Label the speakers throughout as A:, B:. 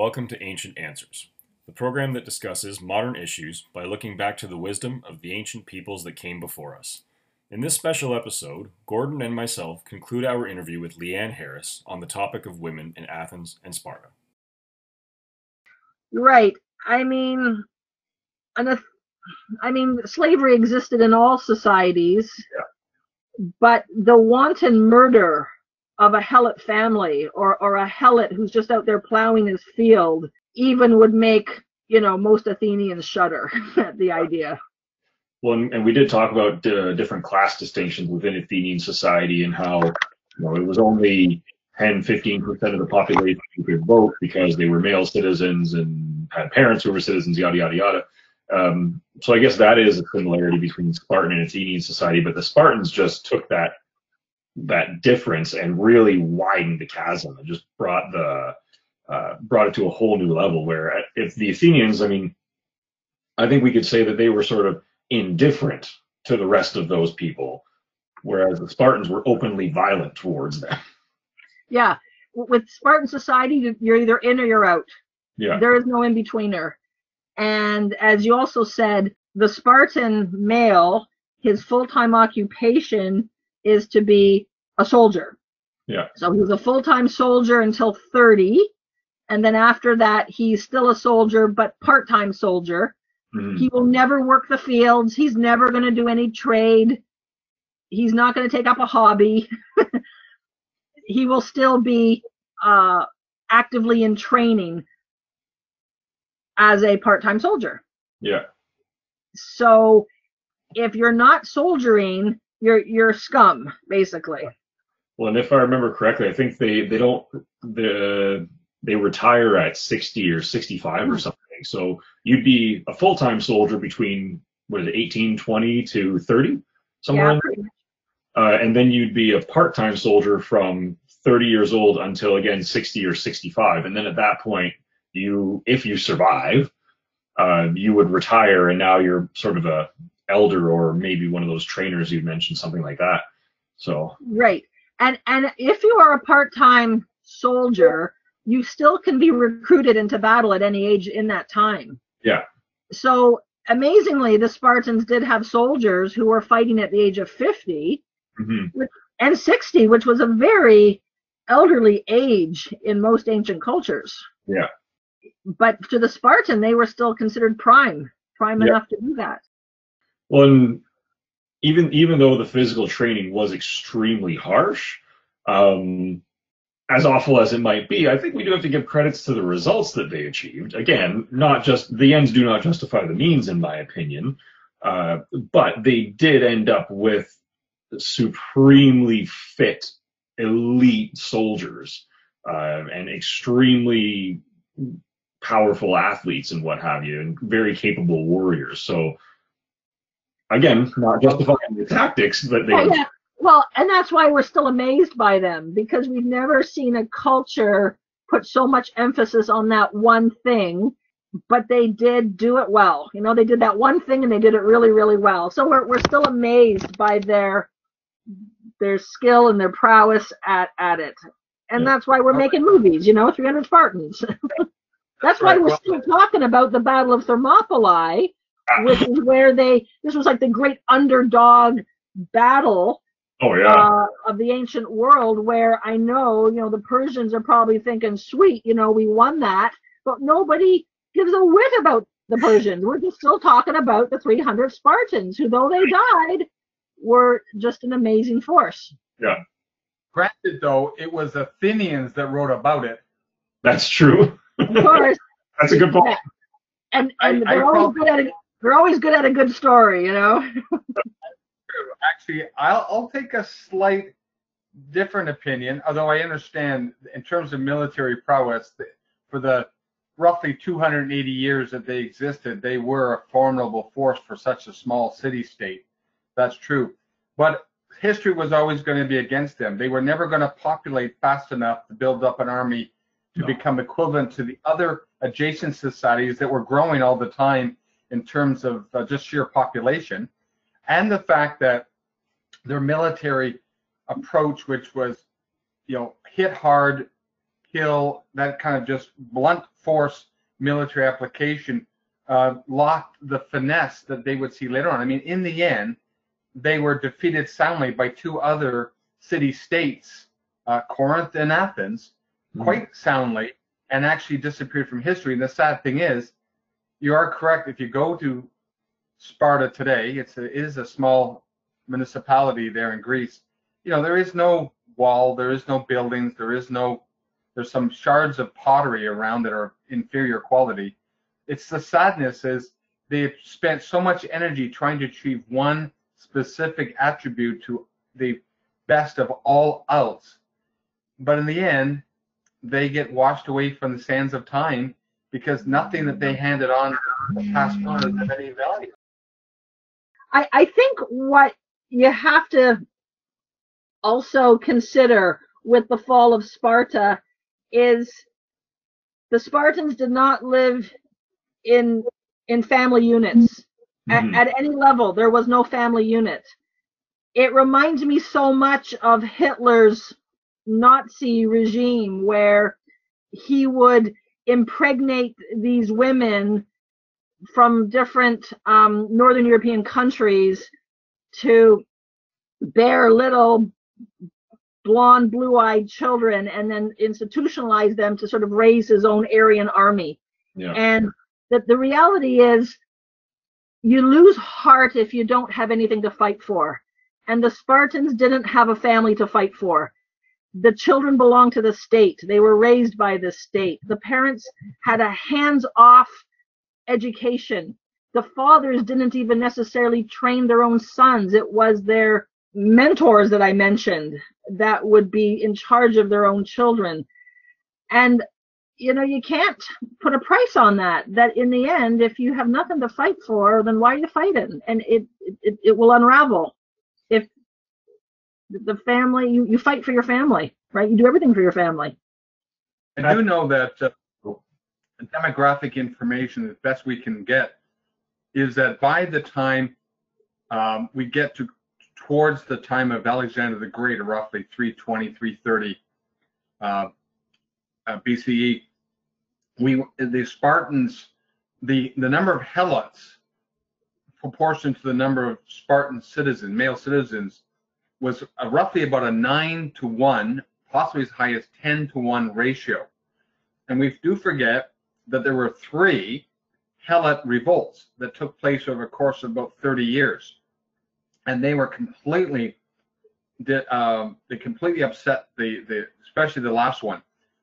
A: welcome to Ancient Answers, the program that discusses modern issues by looking back to the wisdom of the ancient peoples that came before us. In this special episode, Gordon and myself conclude our interview with Leanne Harris on the topic of women in Athens and Sparta.
B: Right. I mean, an, I mean, slavery existed in all societies, yeah. but the wanton murder of a helot family or, or a helot who's just out there plowing his field even would make, you know, most Athenians shudder at the idea.
C: Well, and, we did talk about uh, different class distinctions within Athenian society and how, you know, it was only 10, 15% of the population who could vote because they were male citizens and had parents who were citizens, yada, yada, yada. Um, so I guess that is a similarity between Spartan and Athenian society, but the Spartans just took that that difference and really widened the chasm and just brought the uh, brought it to a whole new level. Where if the Athenians, I mean, I think we could say that they were sort of indifferent to the rest of those people, whereas the Spartans were openly violent towards them.
B: Yeah, with Spartan society, you're either in or you're out.
C: Yeah,
B: there is no in betweener. And as you also said, the Spartan male, his full-time occupation is to be a soldier.
C: Yeah.
B: So he's a full-time soldier until 30, and then after that he's still a soldier but part-time soldier. Mm-hmm. He will never work the fields. He's never going to do any trade. He's not going to take up a hobby. he will still be uh, actively in training as a part-time soldier.
C: Yeah.
B: So if you're not soldiering, you're you're scum basically.
C: Well, and if I remember correctly, I think they they don't the they retire at 60 or 65 or hmm. something. So you'd be a full time soldier between what is it, 18, 20 to 30, somewhere yeah, in there. Uh, and then you'd be a part time soldier from 30 years old until again 60 or 65. And then at that point, you, if you survive, uh, you would retire and now you're sort of a elder or maybe one of those trainers you mentioned, something like that. So
B: right, and and if you are a part-time soldier, you still can be recruited into battle at any age in that time.
C: Yeah.
B: So amazingly, the Spartans did have soldiers who were fighting at the age of 50 mm-hmm. and 60, which was a very elderly age in most ancient cultures.
C: Yeah.
B: But to the Spartan, they were still considered prime, prime enough to do that.
C: And even even though the physical training was extremely harsh, um, as awful as it might be, I think we do have to give credits to the results that they achieved. Again, not just the ends do not justify the means, in my opinion, uh, but they did end up with supremely fit, elite soldiers uh, and extremely powerful athletes and what have you, and very capable warriors. So again, not justifying the tactics, but they.
B: yeah. Well, and that's why we're still amazed by them because we've never seen a culture put so much emphasis on that one thing, but they did do it well. You know, they did that one thing and they did it really, really well. So we're we're still amazed by their their skill and their prowess at at it, and yeah. that's why we're making movies. You know, 300 Spartans. that's why we're still talking about the Battle of Thermopylae which is where they this was like the great underdog battle
C: oh, yeah.
B: uh, of the ancient world where I know, you know, the Persians are probably thinking, sweet, you know, we won that, but nobody gives a whit about the Persians. We're just still talking about the 300 Spartans who, though they died, were just an amazing force.
C: Yeah.
D: Granted, though, it was Athenians that wrote about it.
C: That's true.
B: Of course.
C: That's a good point.
B: And and I, they're I always good at it they're always good at a good story, you know.
D: Actually, I'll I'll take a slight different opinion, although I understand in terms of military prowess for the roughly 280 years that they existed, they were a formidable force for such a small city state. That's true. But history was always going to be against them. They were never going to populate fast enough to build up an army to no. become equivalent to the other adjacent societies that were growing all the time in terms of uh, just sheer population, and the fact that their military approach, which was, you know, hit hard, kill, that kind of just blunt force military application uh, lost the finesse that they would see later on. I mean, in the end, they were defeated soundly by two other city states, uh, Corinth and Athens,
C: Mhm.
D: quite soundly, and actually disappeared from history. And the sad thing is, you are correct. If you go to Sparta today, it's a, it is a small municipality there in Greece. You know, there is no wall, there is no buildings, there is no, there's some shards of pottery around that are inferior quality. It's the sadness is they've spent so much energy trying to achieve one specific attribute to the best of all else. But in the end, they get washed away from the sands of time because nothing that they handed on passed on is of any value.
B: I, I think what you have to also consider with the fall of Sparta is the Spartans did not live in in family units at, mm-hmm. at any level. There was no family unit. It reminds me so much of Hitler's Nazi regime, where he would impregnate these women from different um, Northern European countries to bear little blonde, blue eyed children and then institutionalize them to sort of raise his own Aryan army.
C: Yeah.
B: And that the reality is you lose heart if you don't have anything to fight for. And the Spartans didn't have a family to fight for. The children belonged to the state. They were raised by the state. The parents had a hands off education. The fathers didn't even necessarily train their own sons. It was their mentors that I mentioned that would be in charge of their own children. And you know, you can't put a price on that. That in the end, if you have nothing to fight for, then why are you fighting? And it it, it will unravel. The family, you, you fight for your family, right? You do everything for your family.
D: I do know that uh, demographic information, the best we can get, is that by the time um, we get to towards the time of Alexander the Great, roughly 320, 330 uh, uh, BCE, we the Spartans, the the number of helots, proportion to the number of Spartan citizens, male citizens, was roughly about a nine to one, possibly as high as 10 to one ratio. And we do forget that there were three Helot revolts that took place over a course of about 30 years. And they were completely, um, they completely upset the, the, especially the last one,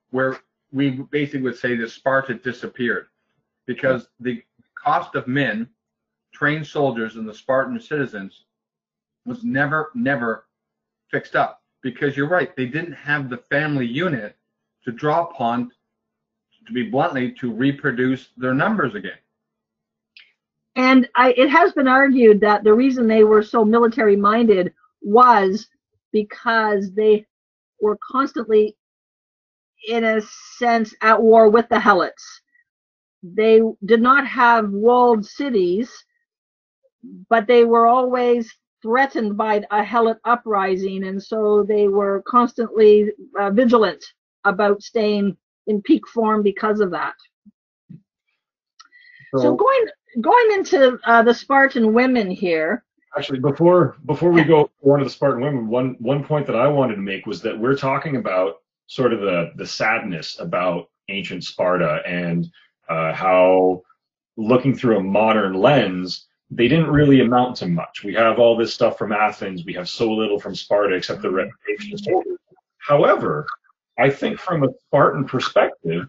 D: where we basically would say that Sparta disappeared because the cost of men, trained soldiers, and the Spartan citizens was never, never fixed up. Because you're right, they didn't have the family unit to draw upon, to be bluntly, to reproduce their numbers again.
B: And I, it has been argued that the reason they were so military minded was because they were constantly, in a sense, at war with the Helots. They did not have walled cities, but they were always threatened by a Helot uprising, and so they were constantly uh, vigilant about staying in peak form because of that. So, so going going into uh, the Spartan women here.
C: Actually, before before we go on to the Spartan women, one one point that I wanted to make was that we're talking about sort of the the sadness about ancient Sparta and uh, how looking through a modern lens, they didn't really amount to much. We have all this stuff from Athens. We have so little from Sparta except the mm-hmm. reputation. However, I think from a Spartan perspective,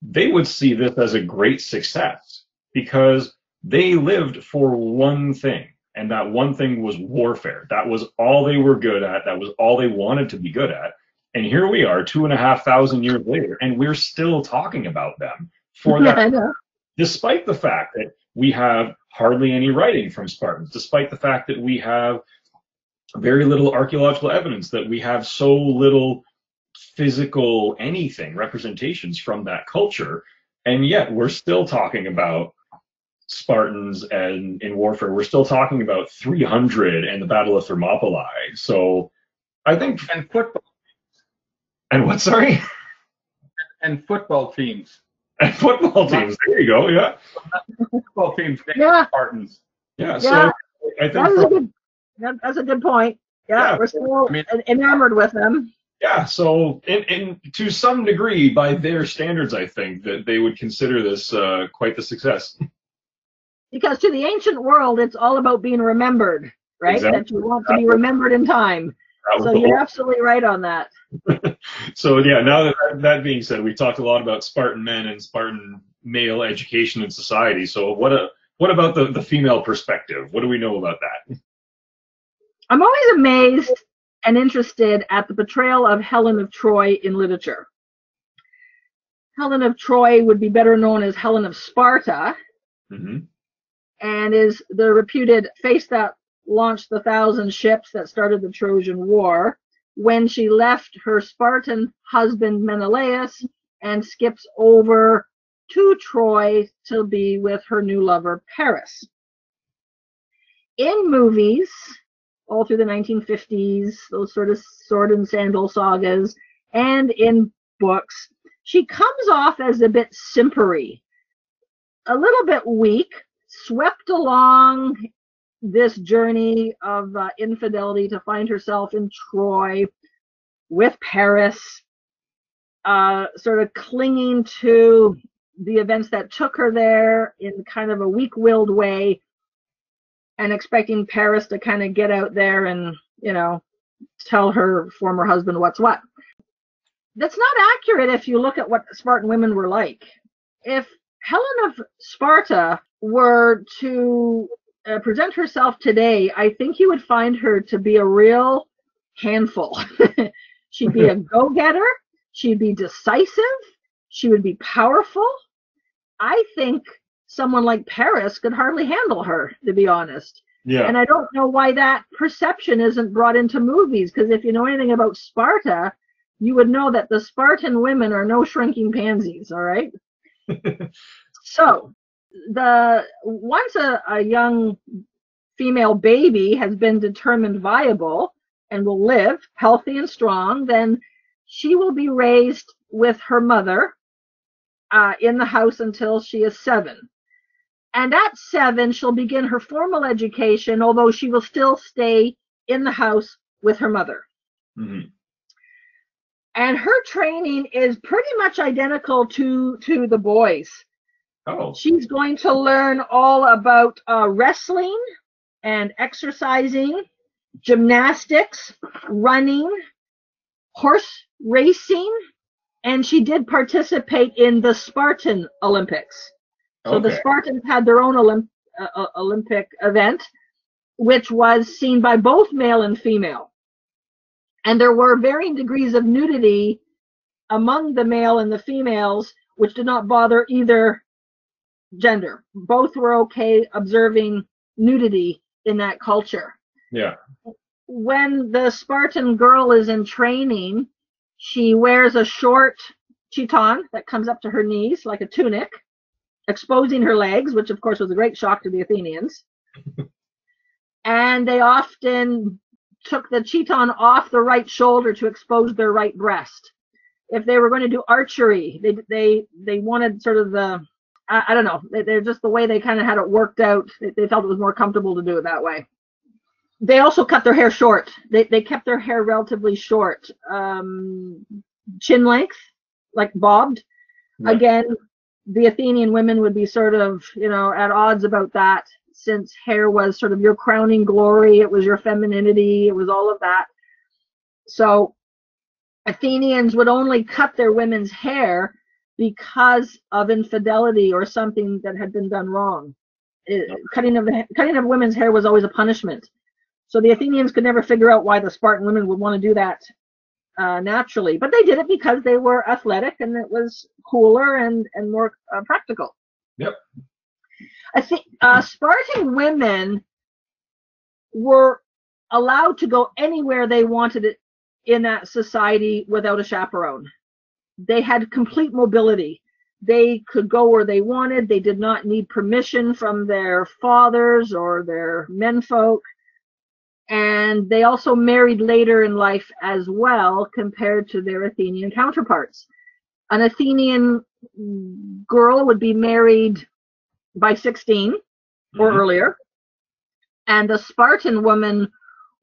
C: they would see this as a great success because they lived for one thing. And that one thing was warfare. That was all they were good at. That was all they wanted to be good at. And here we are, two and a half thousand years later, and we're still talking about them for that. Despite the fact that we have hardly any writing from Spartans, despite the fact that we have very little archaeological evidence, that we have so little physical anything representations from that culture, and yet we're still talking about Spartans and in warfare. We're still talking about 300 and the Battle of Thermopylae. So I think
D: and football
C: and what? Sorry.
D: and football teams.
C: And football teams. There you go. Yeah.
D: Football teams.
B: Yeah.
D: Spartans.
C: Yeah. So
B: Yeah.
C: I
B: That
C: think
B: is a good. That's a good point. Yeah,
C: Yeah.
B: we're still
D: I mean-
B: enamored with them.
C: Yeah, so in, in to some degree, by their standards, I think that they would consider this uh, quite the success.
B: Because to the ancient world, it's all about being remembered, right?
C: Exactly.
B: That you want to be remembered in time. So you're absolutely right on that.
C: so yeah, now that that being said, we talked a lot about Spartan men and Spartan male education in society. So what a what about the, the female perspective? What do we know about that?
B: I'm always amazed and interested at the portrayal of Helen of Troy in literature. Helen of Troy would be better known as Helen of Sparta
C: hmm
B: and is the reputed face that launched the thousand ships that started the Trojan War when she left her Spartan husband Menelaus and skips over to Troy to be with her new lover Paris. In movies, all through the 1950s, those sort of sword and sandal sagas, and in books, she comes off as a bit simpery, a little bit weak, swept along this journey of uh, infidelity to find herself in Troy with Paris, uh, sort of clinging to the events that took her there in kind of a weak willed way and expecting Paris to kind of get out there and, you know, tell her former husband what's what. That's not accurate if you look at what Spartan women were like. If Helen of Sparta were to uh, present herself today, I think you would find her to be a real handful. She'd be a go getter, she'd be decisive, she would be powerful. I think someone like Paris could hardly handle her, to be honest.
C: Yeah.
B: And I don't know why that perception isn't brought into movies, because if you know anything about Sparta, you would know that the Spartan women are no shrinking pansies, all right? so, the once a, a young female baby has been determined viable and will live healthy and strong, then she will be raised with her mother uh, in the house until she is seven. And at seven, she'll begin her formal education, although she will still stay in the house with her mother.
C: Mhm.
B: And her training is pretty much identical to, to the boys.
C: Oh.
B: She's going to learn all about uh, wrestling and exercising, gymnastics, running, horse racing, and she did participate in the Spartan Olympics. So the Spartans had their own Olymp- uh, uh, Olympic event, which was seen by both male and female. And there were varying degrees of nudity among the male and the females, which did not bother either gender. Both were okay observing nudity in that culture.
C: Yeah.
B: When the Spartan girl is in training, she wears a short chiton that comes up to her knees like a tunic, exposing her legs, which of course was a great shock to the Athenians. and they often took the chiton off the right shoulder to expose their right breast. If they were going to do archery, they they they wanted sort of the I, I don't know. They, they're just the way they kind of had it worked out. They, they felt it was more comfortable to do it that way. They also cut their hair short. They they kept their hair relatively short, um, chin length, like bobbed.
C: Yeah.
B: Again, the Athenian women would be sort of you know at odds about that since hair was sort of your crowning glory. It was your femininity. It was all of that. So Athenians would only cut their women's hair because of infidelity or something that had been done wrong. It- cutting of the, cutting of women's hair was always a punishment. So the Athenians could never figure out why the Spartan women would want to do that uh, naturally, but they did it because they were athletic and it was cooler and and more uh, practical.
C: Yep.
B: I think uh, Spartan women were allowed to go anywhere they wanted it in that society without a chaperone. They had complete mobility. They could go where they wanted. They did not need permission from their fathers or their menfolk. And they also married later in life as well compared to their Athenian counterparts. an Athenian girl would be married by 16 or
C: Mhm.
B: earlier, and a Spartan woman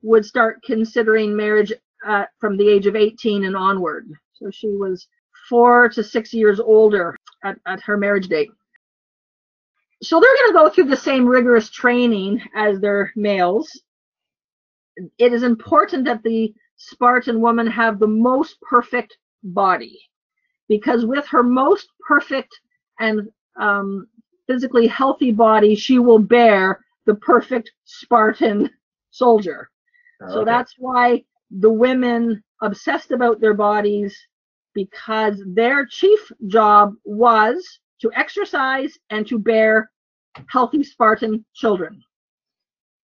B: would start considering marriage uh, from the age of 18 and onward. So she was four to six years older at, at her marriage date. So they're going to go through the same rigorous training as their males. It is important that the Spartan woman have the most perfect body because with her most perfect and um, physically healthy body, she will bear the perfect Spartan soldier. So
C: Okay.
B: that's why the women obsessed about their bodies because their chief job was to exercise and to bear healthy Spartan children.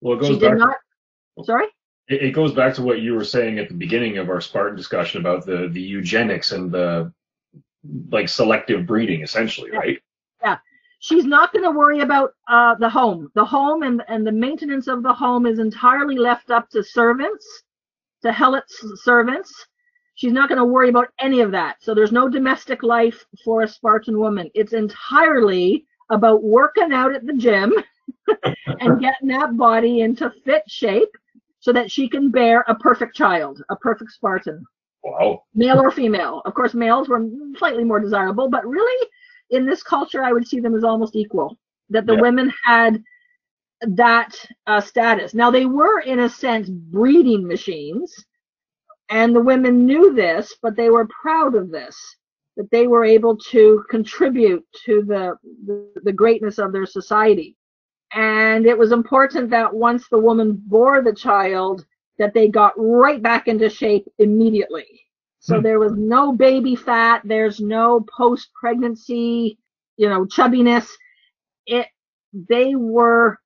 C: well, it
B: She
C: goes
B: did
C: back.
B: not. Sorry.
C: It, it goes back to what you were saying at the beginning of our Spartan discussion about the the eugenics and the like selective breeding, essentially,
B: Yeah.
C: right? Yeah.
B: She's not going to worry about uh, the home. The home and, and the maintenance of the home is entirely left up to servants, to Helots servants. She's not going to worry about any of that. So there's no domestic life for a Spartan woman. It's entirely about working out at the gym and getting that body into fit shape so that she can bear a perfect child, a perfect Spartan
C: Wow.
B: male or female. Of course, males were slightly more desirable, but really, in this culture, I would see them as almost equal. That the
C: Yeah.
B: women had that uh, status. Now, they were, in a sense, breeding machines, and the women knew this, but they were proud of this. That they were able to contribute to the, the, the greatness of their society. And it was important that once the woman bore the child, that they got right back into shape immediately. So
C: Hmm.
B: there was no baby fat, there's no post pregnancy, you know, chubbiness. It they were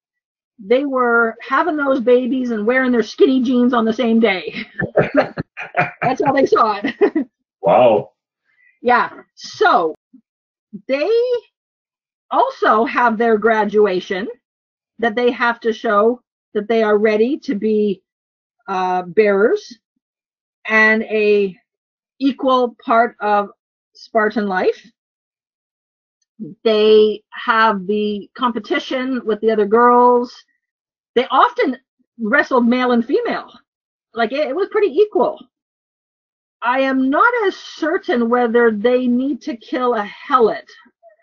B: they were having those babies and wearing their skinny jeans on the same day. That's how they saw it.
C: Wow.
B: yeah. So they also have their graduation that they have to show that they are ready to be uh, bearers and a equal part of Spartan life. They have the competition with the other girls. They often wrestled male and female. Like it, it was pretty equal. I am not as certain whether they need to kill a helot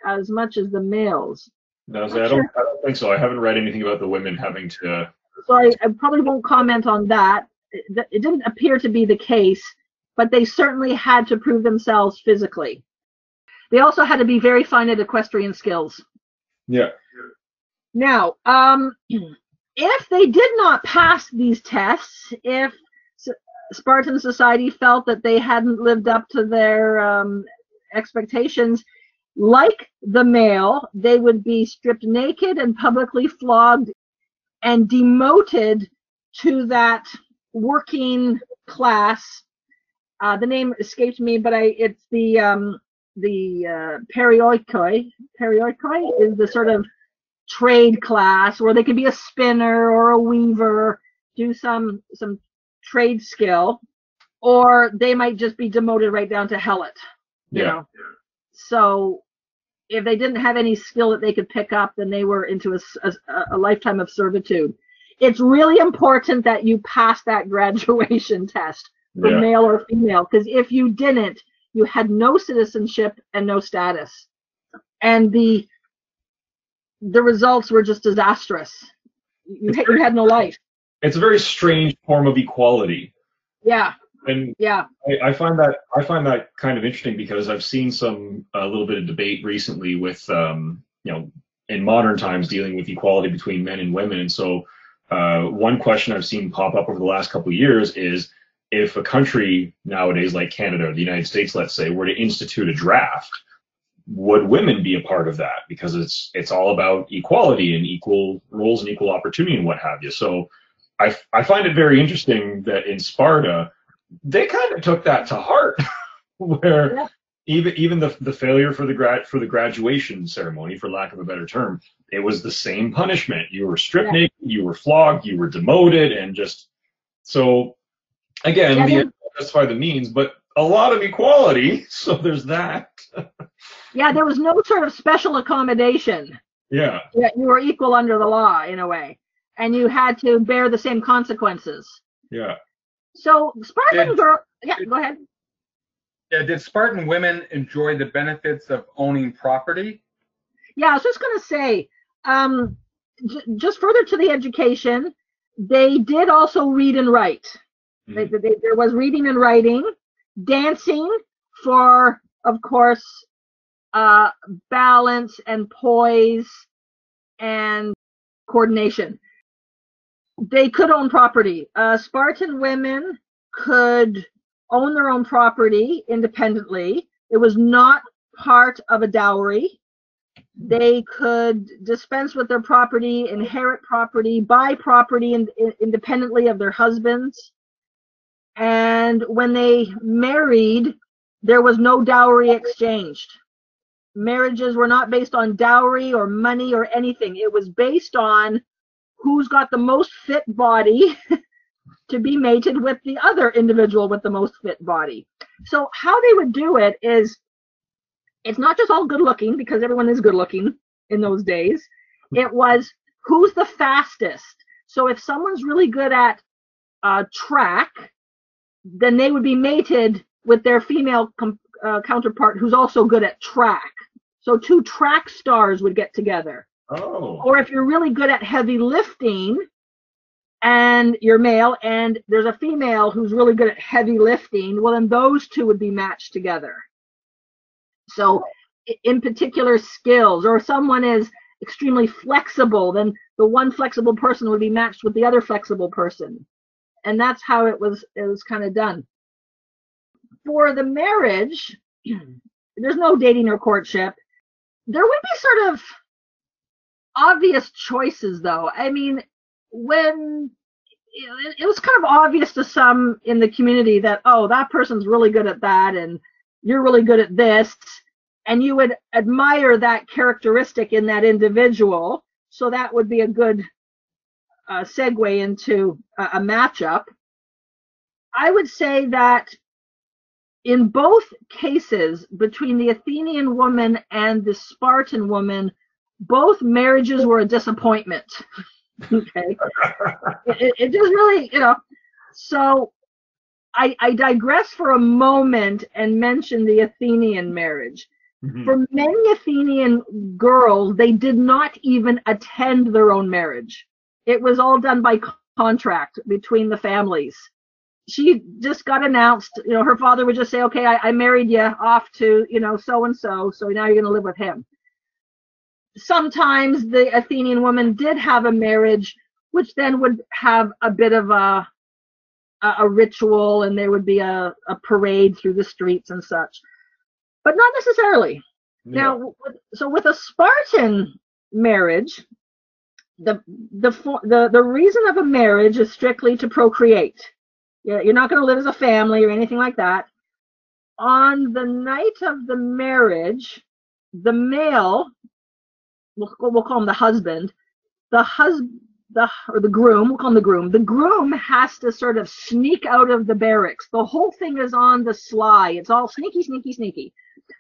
B: as much as the males.
C: No, so I don't. I don't think so. I haven't read anything about the women having to.
B: So I, I probably won't comment on that. It, it didn't appear to be the case, but they certainly had to prove themselves physically. They also had to be very fine at equestrian skills.
C: Yeah.
B: Now, um, if they did not pass these tests, if Spartan society felt that they hadn't lived up to their um, expectations, like the male, they would be stripped naked and publicly flogged and demoted to that working class. Uh, the name escaped me, but I it's the um, the uh, perioikoi. Perioikoi is the sort of trade class where they could be a spinner or a weaver, do some some trade skill, or they might just be demoted right down to helot. You
C: Yeah.
B: know. So if they didn't have any skill that they could pick up, then they were into a a lifetime of servitude. It's really important that you pass that graduation test for
C: Yeah.
B: male or female, because if you didn't, you had no citizenship and no status. And the the results were just disastrous. You, had- you had no life.
C: It's a very strange form of equality,
B: Yeah,
C: and
B: yeah,
C: I, I find that I find that kind of interesting because I've seen some a little bit of debate recently with um, you know in modern times dealing with equality between men and women, and so uh, one question I've seen pop up over the last couple of years is if a country nowadays like Canada or the United States, let's say, were to institute a draft, would women be a part of that? Because it's it's all about equality and equal roles and equal opportunity and what have you. So I, I find it very interesting that in Sparta they kind of took that to heart, where
B: Yeah.
C: even even the the failure for the grad for the graduation ceremony, for lack of a better term, it was the same punishment. You were stripped
B: Yeah.
C: naked, you were flogged, you were demoted, and just so again,
B: Yeah,
C: the justify the means. But a lot of equality. So there's that.
B: Yeah, there was no sort of special accommodation.
C: Yeah.
B: Yeah, you were equal under the law in a way, and you had to bear the same consequences.
C: Yeah.
B: So Spartan
D: Did-
B: girl, yeah, go ahead.
D: Yeah, did Spartan women enjoy the benefits of owning property?
B: Yeah, I was just going to say, um, j- just further to the education, they did also read and write. They, they, there was reading and writing, dancing for, of course, uh, balance and poise and coordination. They could own property. Uh, Spartan women could own their own property independently. It was not part of a dowry. They could dispense with their property, inherit property, buy property in, in- independently of their husbands. And when they married, there was no dowry exchanged. Marriages were not based on dowry or money or anything. It was based on who's got the most fit body to be mated with the other individual with the most fit body. So how they would do it is it's not just all good looking because everyone is good looking in those days. It was who's the fastest. So if someone's really good at uh, track, then they would be mated with their female com- uh, counterpart who's also good at track. So two track stars would get together.
C: Oh.
B: Or if you're really good at heavy lifting and you're male and there's a female who's really good at heavy lifting, well, then those two would be matched together. So, in particular skills, or if someone is extremely flexible, then the one flexible person would be matched with the other flexible person. And that's how it was it was kind of done. For the marriage, there's no dating or courtship. There would be sort of obvious choices though i mean when it, was kind of obvious to some in the community that oh that person's really good at that and you're really good at this and you would admire that characteristic in that individual so that would be a good uh, segue into a, a matchup i would say that in both cases between the athenian woman and the spartan woman both marriages were a disappointment. okay. It, it just really, you know. So I, I digress for a moment and mention the Athenian marriage.
C: Mhm.
B: For many Athenian girls, they did not even attend their own marriage. It was all done by contract between the families. She just got announced, you know, her father would just say, okay, I, I married you off to, you know, so and so, so now you're going to live with him sometimes the Athenian woman did have a marriage, which then would have a bit of a a, a ritual, and there would be a, a parade through the streets and such, but not necessarily. Now, so with a Spartan marriage, the the the the reason of a marriage is strictly to procreate. You're not going to live as a family or anything like that. On the night of the marriage, the male we'll, we'll call him the husband the husband the or the groom we'll call him the groom the groom has to sort of sneak out of the barracks the whole thing is on the sly it's all sneaky sneaky sneaky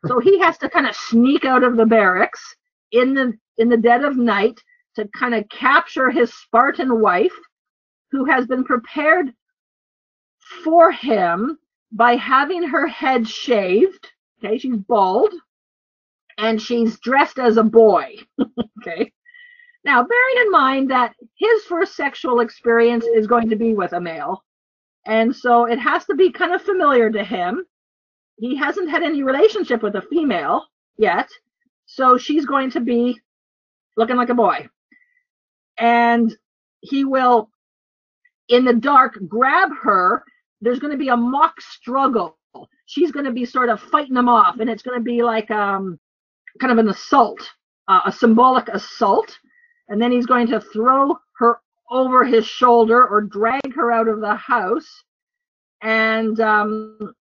B: so he has to kind of sneak out of the barracks in the in the dead of night to kind of capture his spartan wife who has been prepared for him by having her head shaved. Okay she's bald and she's dressed as a boy. Okay. Now bearing in mind that his first sexual experience is going to be with a male and so it has to be kind of familiar to him. He hasn't had any relationship with a female yet so she's going to be looking like a boy and he will in the dark grab her. There's going to be a mock struggle. She's going to be sort of fighting him off and it's going to be like um kind of an assault uh, a symbolic assault. And then he's going to throw her over his shoulder or drag her out of the house and um,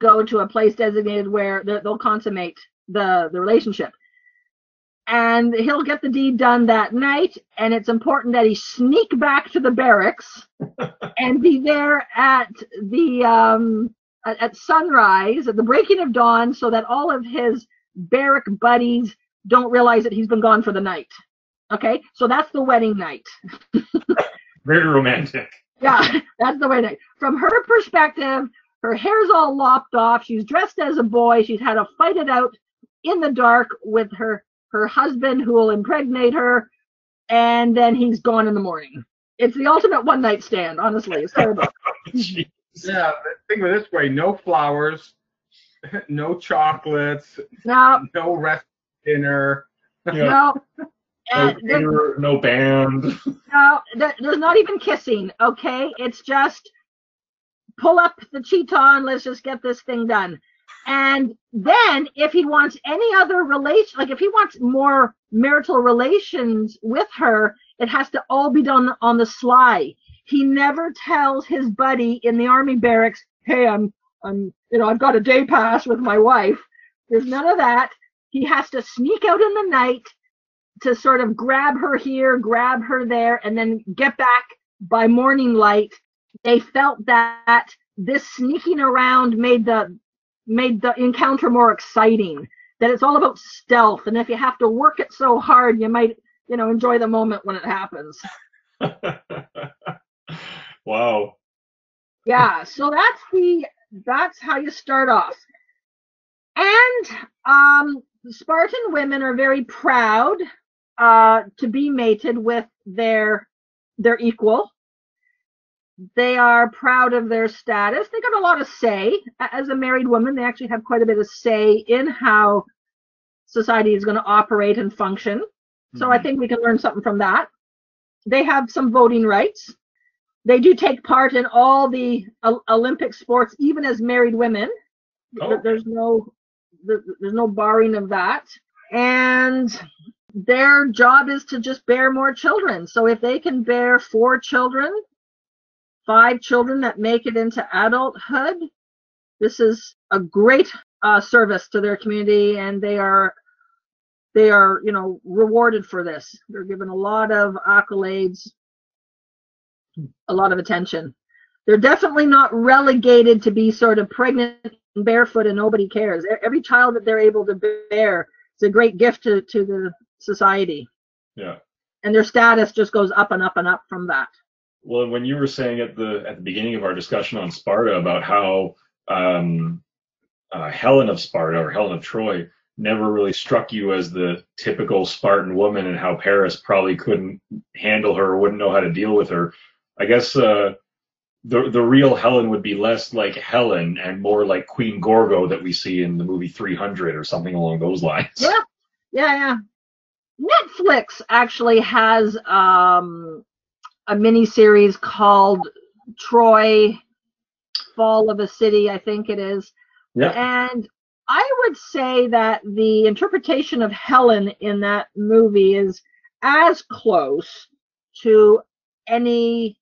B: go to a place designated where they- they'll consummate the, the relationship. And he'll get the deed done that night, and it's important that he sneak back to the barracks and be there at the um, at, sunrise, at the breaking of dawn, so that all of his barrack buddies don't realize that he's been gone for the night. Okay, so that's the wedding night.
C: Very romantic.
B: Yeah, that's the way to. From her perspective, her hair's all lopped off. She's dressed as a boy. She's had to fight it out in the dark with her her husband, who will impregnate her, and then he's gone in the morning. It's the ultimate one night stand. Honestly, it's terrible.
D: Yeah, think of it this way: no flowers, no chocolates,
B: no,
D: no rest dinner.
C: Yeah.
B: no.
C: No,
B: And
C: no band.
B: no, there's not even kissing. Okay, it's just pull up the chiton and Let's just get this thing done. And then, if he wants any other relation, like if he wants more marital relations with her, it has to all be done on the sly. He never tells his buddy in the army barracks, "Hey, I'm, I'm, you know, I've got a day pass with my wife." There's none of that. He has to sneak out in the night to sort of grab her here, grab her there, and then get back by morning light. They felt that this sneaking around made the made the encounter more exciting. That it's all about stealth, and if you have to work it so hard, you might, you know, enjoy the moment when it happens.
C: wow.
B: Yeah, so that's the that's how you start off. And um, Spartan women are very proud uh, to be mated with their their equal. They are proud of their status. They got a lot of say as a married woman. They actually have quite a bit of say in how society is going to operate and function. So I
C: Mhm.
B: think we can learn something from that. They have some voting rights. They do take part in all the O- Olympic sports, even as married women.
C: Oh.
B: There's no there's no barring of that. And their job is to just bear more children. So if they can bear four children, five children that make it into adulthood, this is a great uh, service to their community, and they are they are you know rewarded for this. They're given a lot of accolades, a lot of attention. They're definitely not relegated to be sort of pregnant and barefoot and nobody cares. Every child that they're able to bear is a great gift to, to the society.
C: Yeah.
B: And their status just goes up and up and up from that.
C: Well, when you were saying at the at the beginning of our discussion on Sparta about how um, uh, Helen of Sparta or Helen of Troy never really struck you as the typical Spartan woman, and how Paris probably couldn't handle her or wouldn't know how to deal with her, I guess uh, the the real Helen would be less like Helen and more like Queen Gorgo that we see in the movie 300 or something along those lines.
B: Yeah. Yeah, yeah. Netflix actually has um, a mini series called Troy Fall of a City, I think it is.
C: Yeah.
B: And I would say that the interpretation of Helen in that movie is as close to any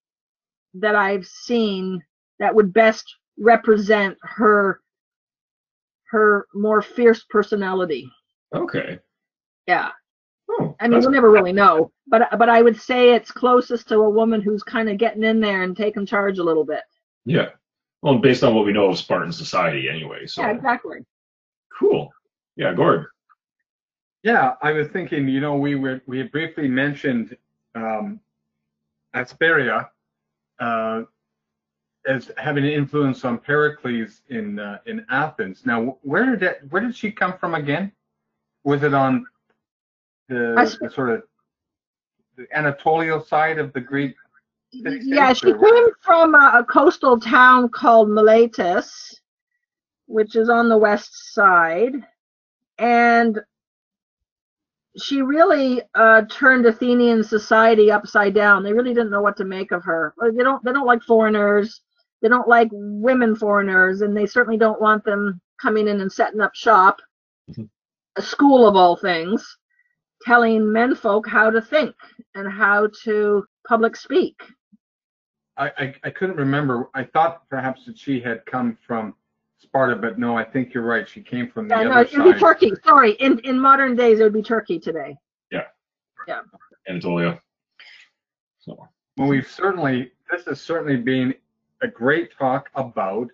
B: that I've seen that would best represent her her more fierce personality.
C: Okay.
B: Yeah.
C: Oh,
B: I mean,
C: that's-
B: we'll never really know, but but I would say it's closest to a woman who's kind of getting in there and taking charge a little bit.
C: yeah. Well, based on what we know of Spartan society, anyway. So
B: Yeah, exactly.
C: cool. Yeah, Gord.
D: Yeah, I was thinking, you know, we were we had briefly mentioned um, Aspasia uh, as having an influence on Pericles in uh, in Athens. Now, where did that, where did she come from again? Was it on the, the sort of the Anatolian side of the Greek?
B: Yeah, she
D: or where-
B: came from a, a coastal town called Miletus, which is on the west side, and she really uh, turned Athenian society upside down. They really didn't know what to make of her. They don't. They don't like foreigners. They don't like women foreigners, and they certainly don't want them coming in and setting up shop.
C: Mhm.
B: A school of all things, telling menfolk how to think and how to public speak.
D: I, I I couldn't remember. I thought perhaps that she had come from Sparta, but no, I think you're right. She came from the
B: Yeah, no,
D: other
B: it would be. Turkey. Sorry, in in modern days it would be Turkey today. Yeah. Yeah.
C: Anatolia. So
D: Well, we've certainly, this has certainly been a great talk about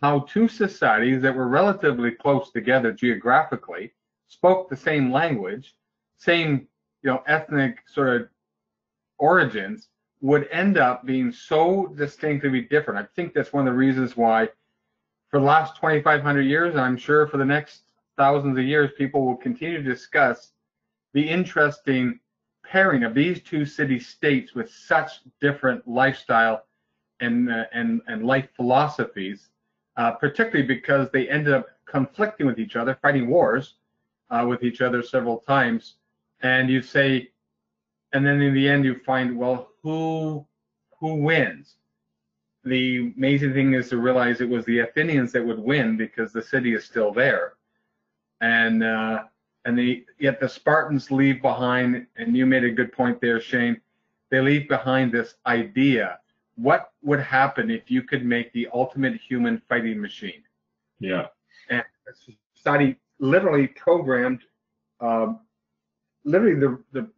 D: how two societies that were relatively close together geographically spoke the same language, same you know ethnic sort of origins, would end up being so distinctively different. I think that's one of the reasons why, for the last 2,500 years, and I'm sure for the next thousands of years, people will continue to discuss the interesting pairing of these two city states with such different lifestyle and uh, and and life philosophies, uh, particularly because they ended up conflicting with each other, fighting wars uh, with each other several times, and you say, and then in the end you find, well, who who wins? The amazing thing is to realize it was the Athenians that would win because the city is still there, and uh, and the yet the Spartans leave behind, and you made a good point there, Shane. They leave behind this idea. What would happen if you could make the ultimate human fighting machine?
C: Yeah.
D: And society literally programmed, uh, literally the, the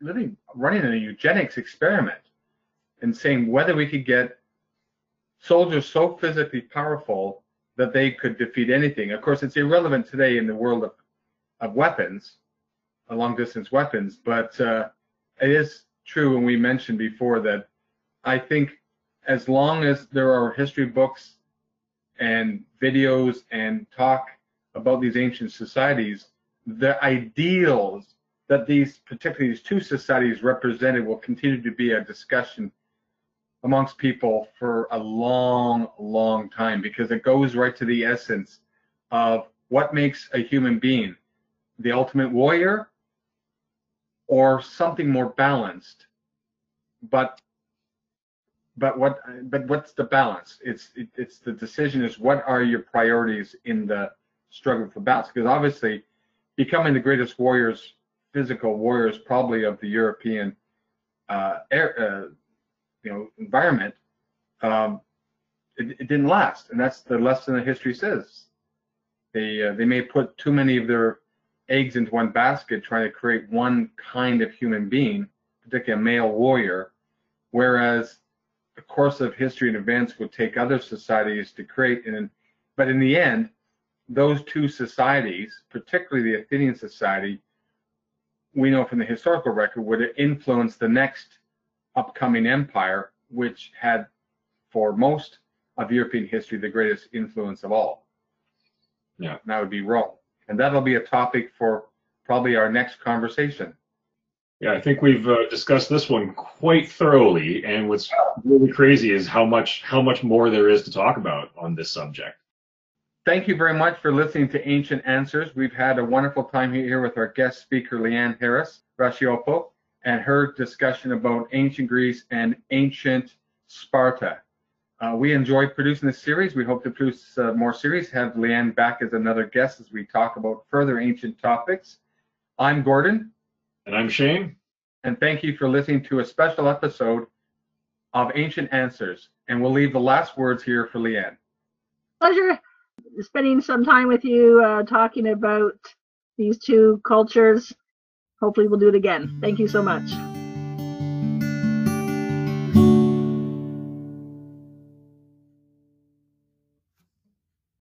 D: literally running a eugenics experiment and saying whether we could get soldiers so physically powerful that they could defeat anything. Of course, it's irrelevant today in the world of of weapons, long distance weapons. But uh, it is true, and we mentioned before that I think as long as there are history books and videos and talk about these ancient societies, the ideals that these, particularly these two societies represented, will continue to be a discussion amongst people for a long, long time because it goes right to the essence of what makes a human being the ultimate warrior or something more balanced. But but what but what's the balance? It's it, it's the decision is what are your priorities in the struggle for balance? Because obviously becoming the greatest warriors physical warriors probably of the european uh, air, uh, you know environment um, it, it, didn't last and that's the lesson that history says they uh, they may put too many of their eggs into one basket trying to create one kind of human being, particularly a male warrior, whereas the course of history and events would take other societies to create. And but in the end, those two societies, particularly the Athenian society, we know from the historical record would it influence the next upcoming empire, which had for most of European history the greatest influence of all.
C: Yeah.
D: And that would be Rome and that'll be a topic for probably our next conversation.
C: Yeah, I think we've uh, discussed this one quite thoroughly, and what's really crazy is how much how much more there is to talk about on this subject.
D: Thank you very much for listening to Ancient Answers. We've had a wonderful time here with our guest speaker, Leanne Harris Raciopo, and her discussion about ancient Greece and ancient Sparta. Uh, we enjoy producing this series. We hope to produce uh, more series, have Leanne back as another guest as we talk about further ancient topics. I'm Gordon.
C: And I'm Shane.
D: And thank you for listening to a special episode of Ancient Answers. And we'll leave the last words here for Leanne.
B: Pleasure spending some time with you uh, talking about these two cultures. Hopefully, we'll do it again. Thank you so much.